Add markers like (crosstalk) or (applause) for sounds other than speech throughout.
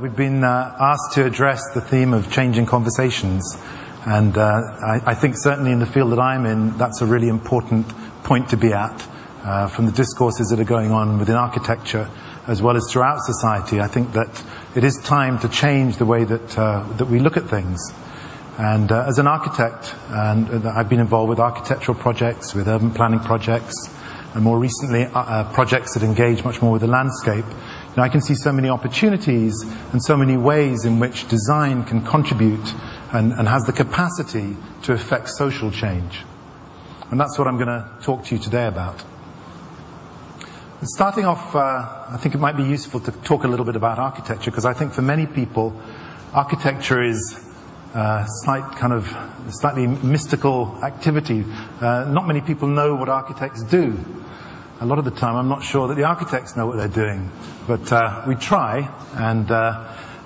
we've been uh, asked to address the theme of changing conversations. And uh, I, I, think certainly in the field that I'm in, that's a really important point to be at. Uh, from the discourses that are going on within architecture, as well as throughout society, I think that it is time to change the way that, uh, that we look at things. And uh, as an architect, and I've been involved with architectural projects, with urban planning projects, and more recently projects that engage much more with the landscape. I can see so many opportunities and so many ways in which design can contribute and, and has the capacity to affect social change. And that's what I'm going to talk to you today about. Starting off, uh, I think it might be useful to talk a little bit about architecture because I think for many people, architecture is uh, slight kind of slightly mystical activity. Uh, not many people know what architects do. A lot of the time, I'm not sure that the architects know what they're doing, but uh, we try, and uh,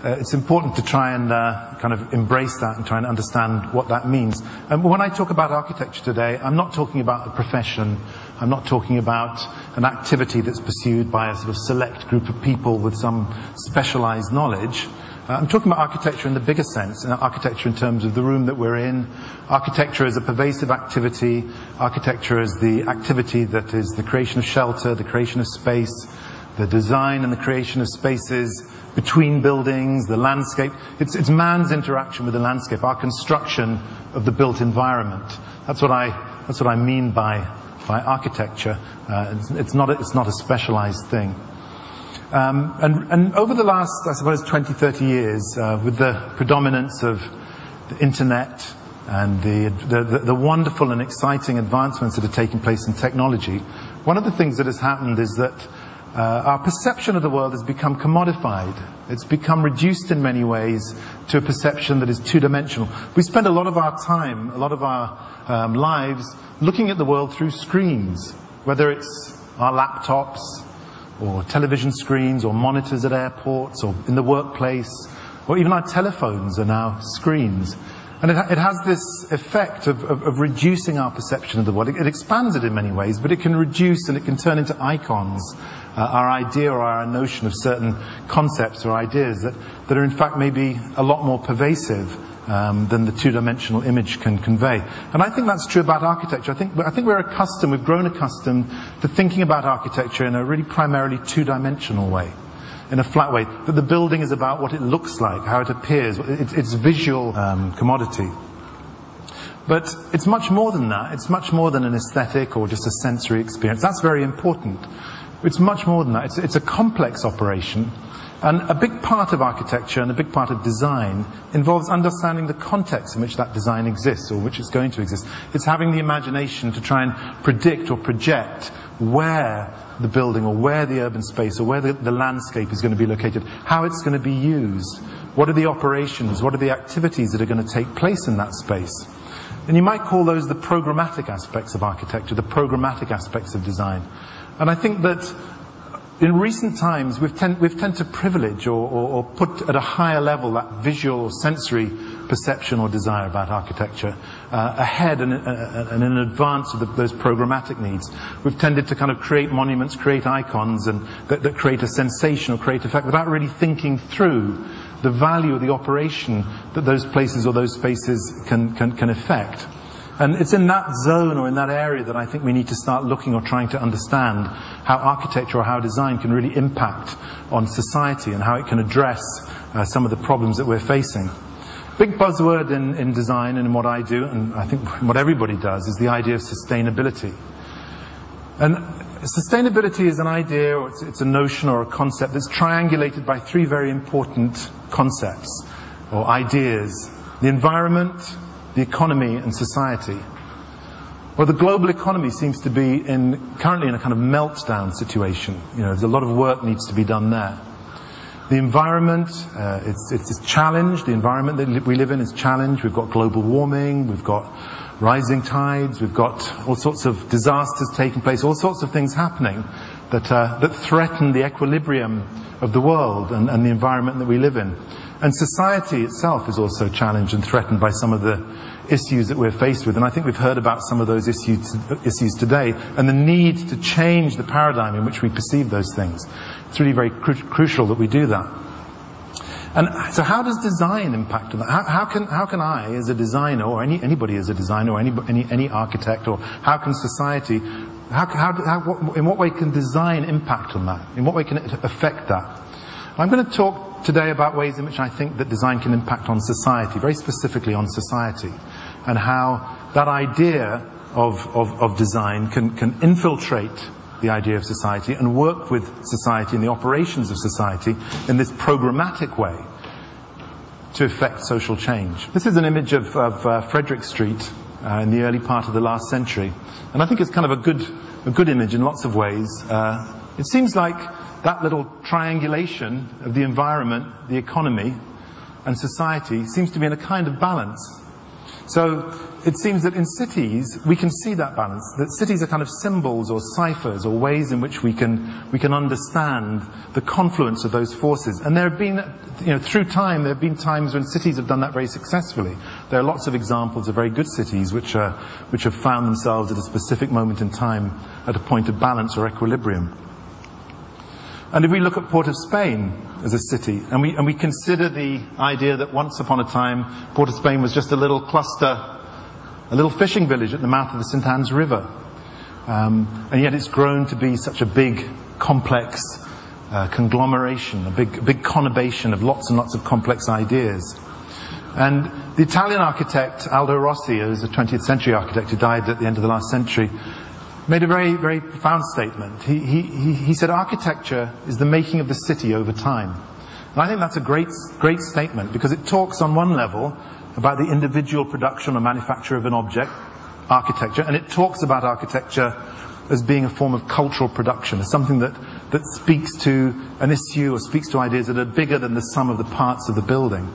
uh, it's important to try and uh, kind of embrace that and try and understand what that means. And when I talk about architecture today, I'm not talking about a profession. I'm not talking about an activity that's pursued by a sort of select group of people with some specialized knowledge. I'm talking about architecture in the bigger sense, and architecture in terms of the room that we're in, architecture is a pervasive activity, architecture is the activity that is the creation of shelter, the creation of space, the design and the creation of spaces between buildings, the landscape. It's, it's man's interaction with the landscape, our construction of the built environment. That's what I, that's what I mean by, by architecture. Uh, it's, it's, not a, it's not a specialized thing. Um, and, and, over the last, I suppose, 20, 30 years, uh, with the predominance of the internet and the, the, the, wonderful and exciting advancements that are taking place in technology, one of the things that has happened is that uh, our perception of the world has become commodified. It's become reduced in many ways to a perception that is two-dimensional. We spend a lot of our time, a lot of our um, lives, looking at the world through screens, whether it's our laptops, or television screens, or monitors at airports, or in the workplace, or even our telephones are now screens. And it, it has this effect of, of, of, reducing our perception of the world. It, it, expands it in many ways, but it can reduce and it can turn into icons uh, our idea or our notion of certain concepts or ideas that, that are in fact maybe a lot more pervasive um, than the two-dimensional image can convey. And I think that's true about architecture. I think, I think we're accustomed, we've grown accustomed to thinking about architecture in a really primarily two-dimensional way, in a flat way. That the building is about what it looks like, how it appears, its, its visual um, commodity. But it's much more than that. It's much more than an aesthetic or just a sensory experience. That's very important. It's much more than that. It's, it's, a complex operation. And a big part of architecture and a big part of design involves understanding the context in which that design exists or which it's going to exist. It's having the imagination to try and predict or project where the building or where the urban space or where the, the landscape is going to be located, how it's going to be used, what are the operations, what are the activities that are going to take place in that space. And you might call those the programmatic aspects of architecture, the programmatic aspects of design. And I think that in recent times, we've, tend, we've tend to privilege or, or, or, put at a higher level that visual or sensory perception or desire about architecture uh, ahead and, uh, and, in advance of the, those programmatic needs. We've tended to kind of create monuments, create icons, and that, that create a sensation or create effect without really thinking through the value of the operation that those places or those spaces can, can, can effect. And it's in that zone or in that area that I think we need to start looking or trying to understand how architecture or how design can really impact on society and how it can address uh, some of the problems that we're facing. Big buzzword in, in design and in what I do, and I think (laughs) what everybody does, is the idea of sustainability. And sustainability is an idea, or it's, it's a notion or a concept that's triangulated by three very important concepts or ideas the environment, the economy and society. Well, the global economy seems to be in, currently in a kind of meltdown situation. You know, there's a lot of work needs to be done there. The environment, uh, it's, it's challenged. The environment that we live in is challenged. We've got global warming. We've got rising tides. We've got all sorts of disasters taking place. All sorts of things happening that, uh, that threaten the equilibrium of the world and, and the environment that we live in. And society itself is also challenged and threatened by some of the issues that we're faced with. And I think we've heard about some of those issues, issues today and the need to change the paradigm in which we perceive those things. It's really very cru- crucial that we do that. And so how does design impact on that? How, how, can, how can I, as a designer, or any, anybody as a designer, or any, any, any architect, or how can society, how, how, how, what, in what way can design impact on that? In what way can it affect that? I'm going to talk today about ways in which I think that design can impact on society, very specifically on society, and how that idea of, of, of design can, can infiltrate the idea of society and work with society and the operations of society in this programmatic way to effect social change. This is an image of, of uh, Frederick Street uh, in the early part of the last century, and I think it's kind of a good, a good image in lots of ways. Uh, it seems like that little triangulation of the environment, the economy, and society seems to be in a kind of balance. So it seems that in cities we can see that balance, that cities are kind of symbols or ciphers or ways in which we can, we can understand the confluence of those forces. And there have been, you know, through time, there have been times when cities have done that very successfully. There are lots of examples of very good cities which, are, which have found themselves at a specific moment in time at a point of balance or equilibrium. And if we look at Port of Spain as a city, and we, and we consider the idea that once upon a time Port of Spain was just a little cluster a little fishing village at the mouth of the St. Ann's River. Um, and yet it's grown to be such a big, complex uh, conglomeration, a big, big conurbation of lots and lots of complex ideas. And the Italian architect Aldo Rossi, who was a 20th century architect who died at the end of the last century, made a very, very profound statement. He, he, he said, architecture is the making of the city over time. And I think that's a great, great statement because it talks on one level about the individual production or manufacture of an object, architecture, and it talks about architecture as being a form of cultural production, as something that, that speaks to an issue or speaks to ideas that are bigger than the sum of the parts of the building.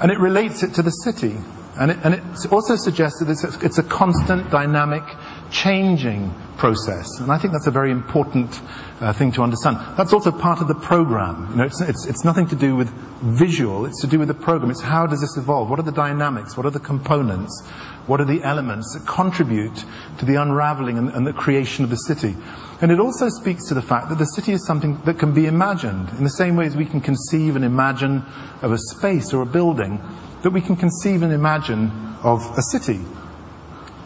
And it relates it to the city. And it, and it also suggests that it's a, it's a constant, dynamic, changing process. And I think that's a very important uh, thing to understand. That's also part of the program. You know, it's, it's, it's nothing to do with visual, it's to do with the program. It's how does this evolve? What are the dynamics? What are the components? What are the elements that contribute to the unraveling and, and the creation of the city? And it also speaks to the fact that the city is something that can be imagined in the same way as we can conceive and imagine of a space or a building, that we can conceive and imagine of a city.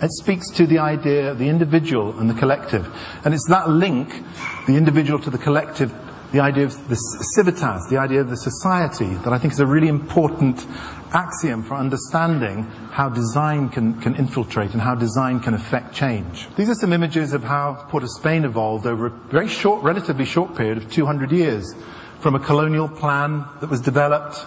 It speaks to the idea of the individual and the collective. And it's that link, the individual to the collective, the idea of the civitas, the idea of the society, that I think is a really important axiom for understanding how design can, can infiltrate and how design can affect change. These are some images of how Port of Spain evolved over a very short, relatively short period of 200 years. From a colonial plan that was developed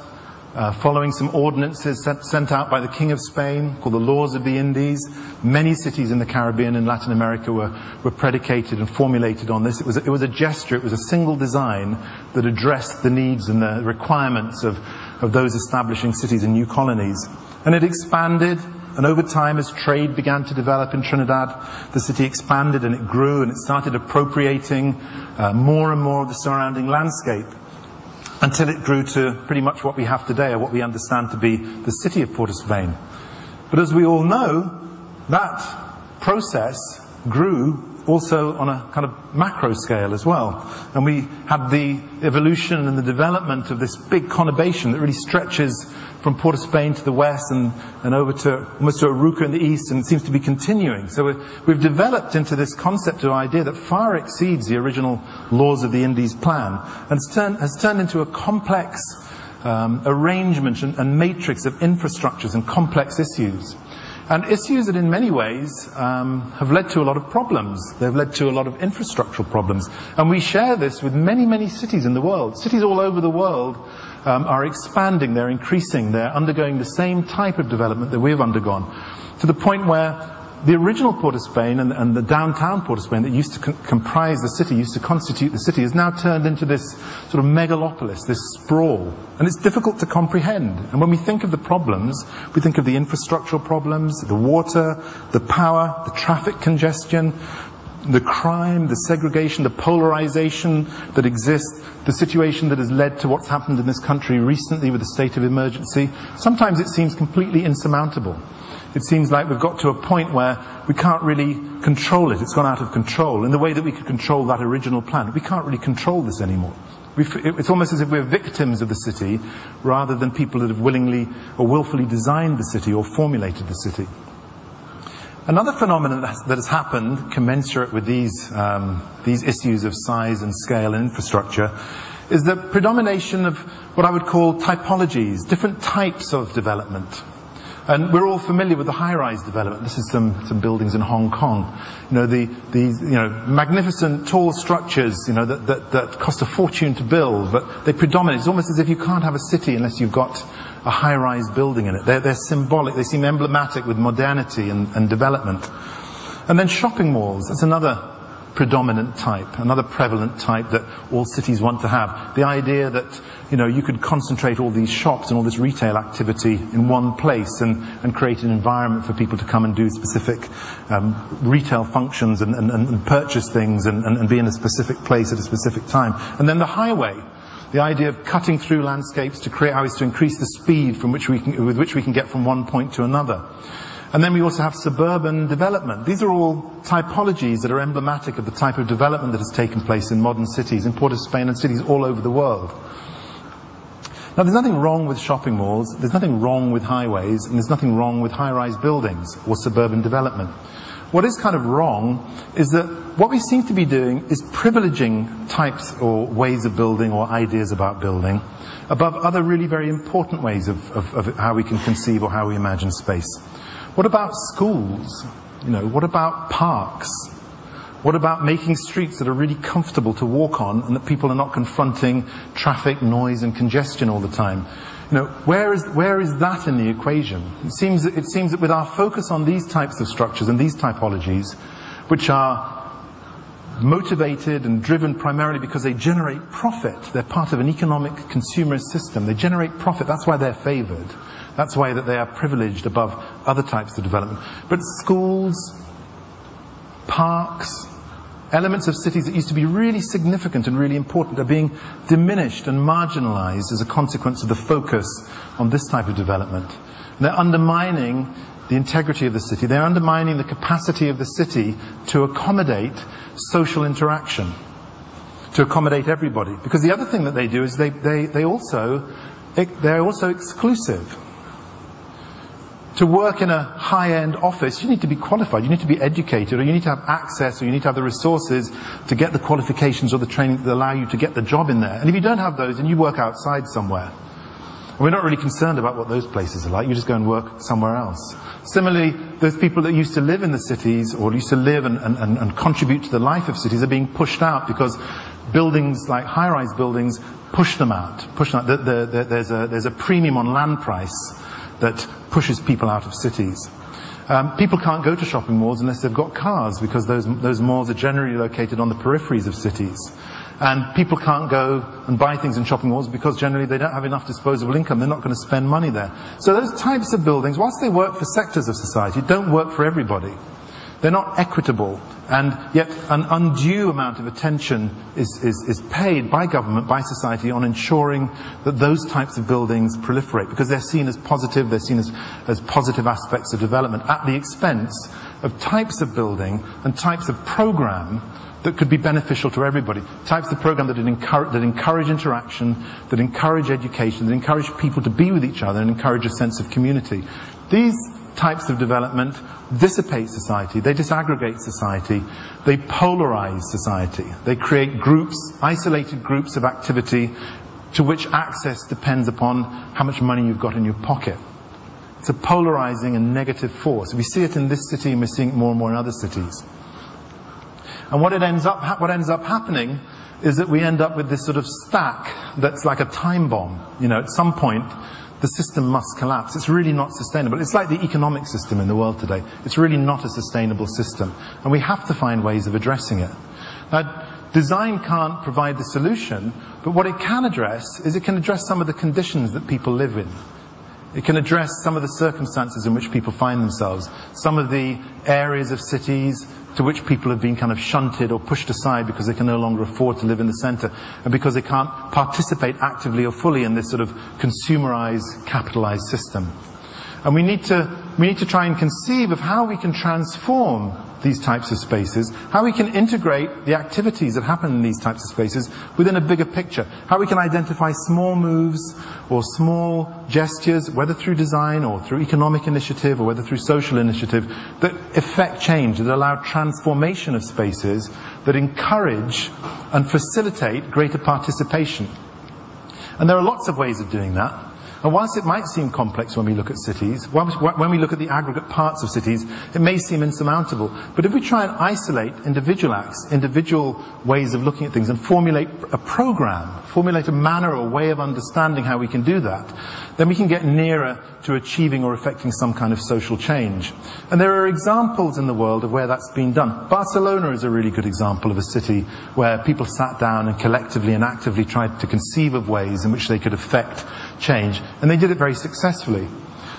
uh, following some ordinances sent, sent, out by the King of Spain called the Laws of the Indies. Many cities in the Caribbean and Latin America were, were predicated and formulated on this. It was, a, it was a gesture, it was a single design that addressed the needs and the requirements of, of those establishing cities and new colonies. And it expanded, and over time, as trade began to develop in Trinidad, the city expanded and it grew and it started appropriating uh, more and more of the surrounding landscape until it grew to pretty much what we have today, or what we understand to be the city of Port of Spain. But as we all know, that process grew also on a kind of macro scale as well. And we had the evolution and the development of this big conurbation that really stretches from Port of Spain to the west and, and over to almost to Arouca in the east and it seems to be continuing. So we've developed into this concept or idea that far exceeds the original laws of the Indies plan and has turned, has turned into a complex um, arrangement and, and matrix of infrastructures and complex issues. And issues that in many ways um, have led to a lot of problems. They've led to a lot of infrastructural problems. And we share this with many, many cities in the world. Cities all over the world um, are expanding, they're increasing, they're undergoing the same type of development that we've undergone. To the point where the original Port of Spain and, and, the downtown Port of Spain that used to com- comprise the city, used to constitute the city, is now turned into this sort of megalopolis, this sprawl. And it's difficult to comprehend. And when we think of the problems, we think of the infrastructural problems, the water, the power, the traffic congestion, the crime, the segregation, the polarization that exists, the situation that has led to what's happened in this country recently with the state of emergency. Sometimes it seems completely insurmountable it seems like we've got to a point where we can't really control it. It's gone out of control in the way that we could control that original plan. We can't really control this anymore. We f- it's almost as if we're victims of the city rather than people that have willingly or willfully designed the city or formulated the city. Another phenomenon that has happened, commensurate with these, um, these issues of size and scale and infrastructure, is the predomination of what I would call typologies, different types of development. And we're all familiar with the high-rise development. This is some, some buildings in Hong Kong. You know, the, these, you know, magnificent tall structures, you know, that, that, that cost a fortune to build, but they predominate. It's almost as if you can't have a city unless you've got a high-rise building in it. They're, they're symbolic. They seem emblematic with modernity and, and development. And then shopping malls. That's another predominant type, another prevalent type that all cities want to have. The idea that, you know, you could concentrate all these shops and all this retail activity in one place and, and create an environment for people to come and do specific um, retail functions and, and, and purchase things and, and be in a specific place at a specific time. And then the highway. The idea of cutting through landscapes to create how is to increase the speed from which we can, with which we can get from one point to another. And then we also have suburban development. These are all typologies that are emblematic of the type of development that has taken place in modern cities, in Port of Spain and cities all over the world. Now, there's nothing wrong with shopping malls, there's nothing wrong with highways, and there's nothing wrong with high-rise buildings or suburban development. What is kind of wrong is that what we seem to be doing is privileging types or ways of building or ideas about building above other really very important ways of, of, of how we can conceive or how we imagine space. What about schools? You know, what about parks? What about making streets that are really comfortable to walk on and that people are not confronting traffic, noise and congestion all the time? You know, where is, where is that in the equation? It seems, that, it seems that with our focus on these types of structures and these typologies, which are motivated and driven primarily because they generate profit, they're part of an economic consumerist system, they generate profit, that's why they're favored. That's why that they are privileged above other types of development. But schools, parks, elements of cities that used to be really significant and really important are being diminished and marginalized as a consequence of the focus on this type of development. And they're undermining the integrity of the city. They're undermining the capacity of the city to accommodate social interaction, to accommodate everybody. Because the other thing that they do is they, they, they also, they're also exclusive to work in a high-end office, you need to be qualified, you need to be educated, or you need to have access, or you need to have the resources to get the qualifications or the training that allow you to get the job in there. And if you don't have those, then you work outside somewhere. And we're not really concerned about what those places are like, you just go and work somewhere else. Similarly, those people that used to live in the cities, or used to live and, and, and contribute to the life of cities, are being pushed out because buildings like high-rise buildings push them out. Push them out. The, the, the, there's, a, there's a premium on land price that pushes people out of cities. Um, people can't go to shopping malls unless they've got cars because those, those malls are generally located on the peripheries of cities. And people can't go and buy things in shopping malls because generally they don't have enough disposable income. They're not going to spend money there. So those types of buildings, whilst they work for sectors of society, don't work for everybody. They're not equitable, and yet an undue amount of attention is, is, is, paid by government, by society, on ensuring that those types of buildings proliferate, because they're seen as positive, they're seen as, as positive aspects of development, at the expense of types of building and types of program that could be beneficial to everybody. Types of program that encourage, that encourage interaction, that encourage education, that encourage people to be with each other and encourage a sense of community. These types of development dissipate society, they disaggregate society, they polarize society, they create groups, isolated groups of activity to which access depends upon how much money you've got in your pocket. It's a polarizing and negative force. We see it in this city and we're seeing it more and more in other cities. And what it ends up, what ends up happening is that we end up with this sort of stack that's like a time bomb. You know, at some point, the system must collapse. It's really not sustainable. It's like the economic system in the world today. It's really not a sustainable system. And we have to find ways of addressing it. Now, design can't provide the solution, but what it can address is it can address some of the conditions that people live in. It can address some of the circumstances in which people find themselves, some of the areas of cities to which people have been kind of shunted or pushed aside because they can no longer afford to live in the center and because they can't participate actively or fully in this sort of consumerized, capitalized system. And we need to, we need to try and conceive of how we can transform these types of spaces, how we can integrate the activities that happen in these types of spaces within a bigger picture, how we can identify small moves or small gestures, whether through design or through economic initiative or whether through social initiative, that effect change, that allow transformation of spaces, that encourage and facilitate greater participation. And there are lots of ways of doing that. And whilst it might seem complex when we look at cities, when we look at the aggregate parts of cities, it may seem insurmountable. But if we try and isolate individual acts, individual ways of looking at things, and formulate a program, formulate a manner or way of understanding how we can do that, then we can get nearer to achieving or effecting some kind of social change. And there are examples in the world of where that's been done. Barcelona is a really good example of a city where people sat down and collectively and actively tried to conceive of ways in which they could affect change. And they did it very successfully.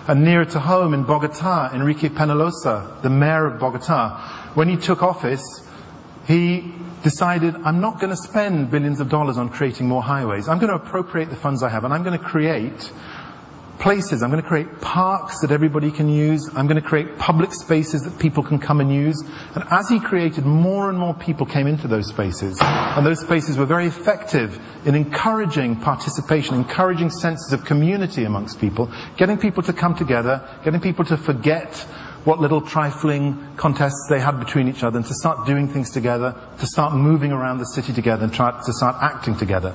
And nearer to home in Bogota, Enrique Peñalosa, the mayor of Bogota, when he took office, he decided, I'm not going to spend billions of dollars on creating more highways. I'm going to appropriate the funds I have and I'm going to create places. I'm going to create parks that everybody can use. I'm going to create public spaces that people can come and use. And as he created, more and more people came into those spaces. And those spaces were very effective in encouraging participation, encouraging senses of community amongst people, getting people to come together, getting people to forget what little trifling contests they had between each other and to start doing things together, to start moving around the city together and try to start acting together.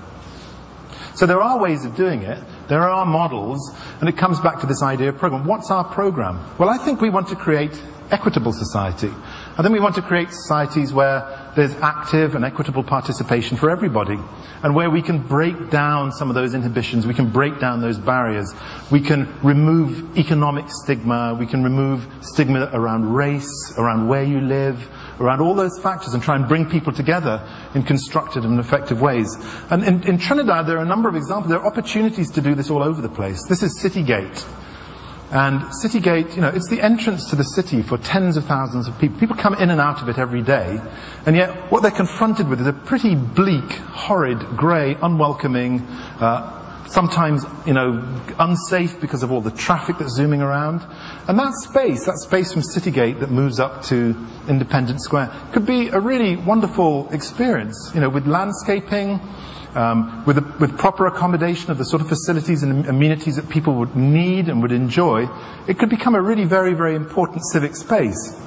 So there are ways of doing it. There are models, and it comes back to this idea of program. What's our program? Well, I think we want to create equitable society. I think we want to create societies where there's active and equitable participation for everybody, and where we can break down some of those inhibitions, we can break down those barriers, we can remove economic stigma, we can remove stigma around race, around where you live, around all those factors and try and bring people together in constructive and effective ways. And in, in Trinidad, there are a number of examples. There are opportunities to do this all over the place. This is Citygate. And Citygate, you know, it's the entrance to the city for tens of thousands of people. People come in and out of it every day. And yet, what they're confronted with is a pretty bleak, horrid, grey, unwelcoming, uh, sometimes, you know, unsafe because of all the traffic that's zooming around. And that space, that space from Citygate that moves up to Independence Square, could be a really wonderful experience, you know, with landscaping, um, with, a, with proper accommodation of the sort of facilities and amenities that people would need and would enjoy. It could become a really very, very important civic space.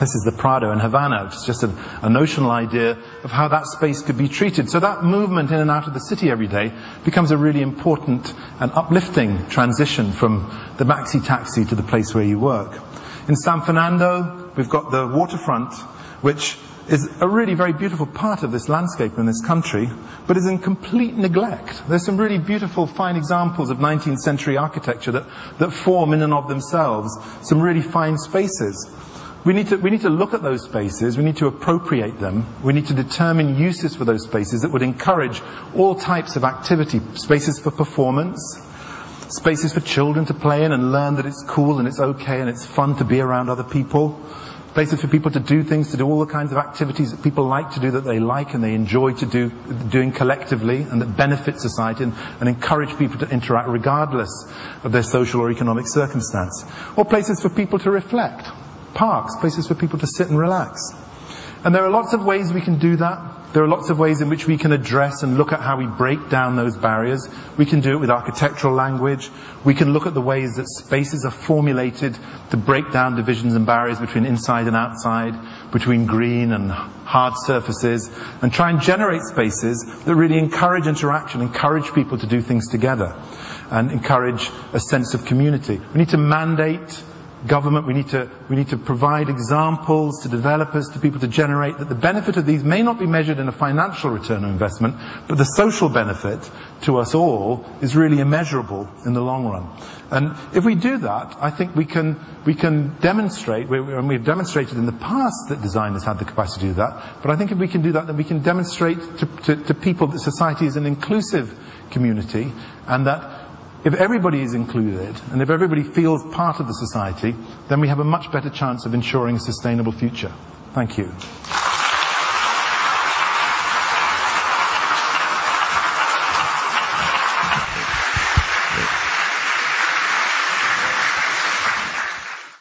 This is the Prado in Havana. It's just a, a, notional idea of how that space could be treated. So that movement in and out of the city every day becomes a really important and uplifting transition from the maxi taxi to the place where you work. In San Fernando, we've got the waterfront, which is a really very beautiful part of this landscape in this country, but is in complete neglect. There's some really beautiful, fine examples of 19th century architecture that, that form in and of themselves some really fine spaces. We need, to, we need to look at those spaces, we need to appropriate them, we need to determine uses for those spaces that would encourage all types of activity, spaces for performance, spaces for children to play in and learn that it's cool and it's okay and it's fun to be around other people, places for people to do things, to do all the kinds of activities that people like to do that they like and they enjoy to do, doing collectively and that benefit society and, and encourage people to interact regardless of their social or economic circumstance. Or places for people to reflect parks, places for people to sit and relax. And there are lots of ways we can do that. There are lots of ways in which we can address and look at how we break down those barriers. We can do it with architectural language. We can look at the ways that spaces are formulated to break down divisions and barriers between inside and outside, between green and hard surfaces, and try and generate spaces that really encourage interaction, encourage people to do things together, and encourage a sense of community. We need to mandate government, we need, to, we need to provide examples to developers, to people to generate that the benefit of these may not be measured in a financial return on investment, but the social benefit to us all is really immeasurable in the long run. And if we do that, I think we can, we can demonstrate, and we've demonstrated in the past that design has had the capacity to do that, but I think if we can do that, then we can demonstrate to, to, to people that society is an inclusive community and that if everybody is included and if everybody feels part of the society, then we have a much better chance of ensuring a sustainable future. Thank you.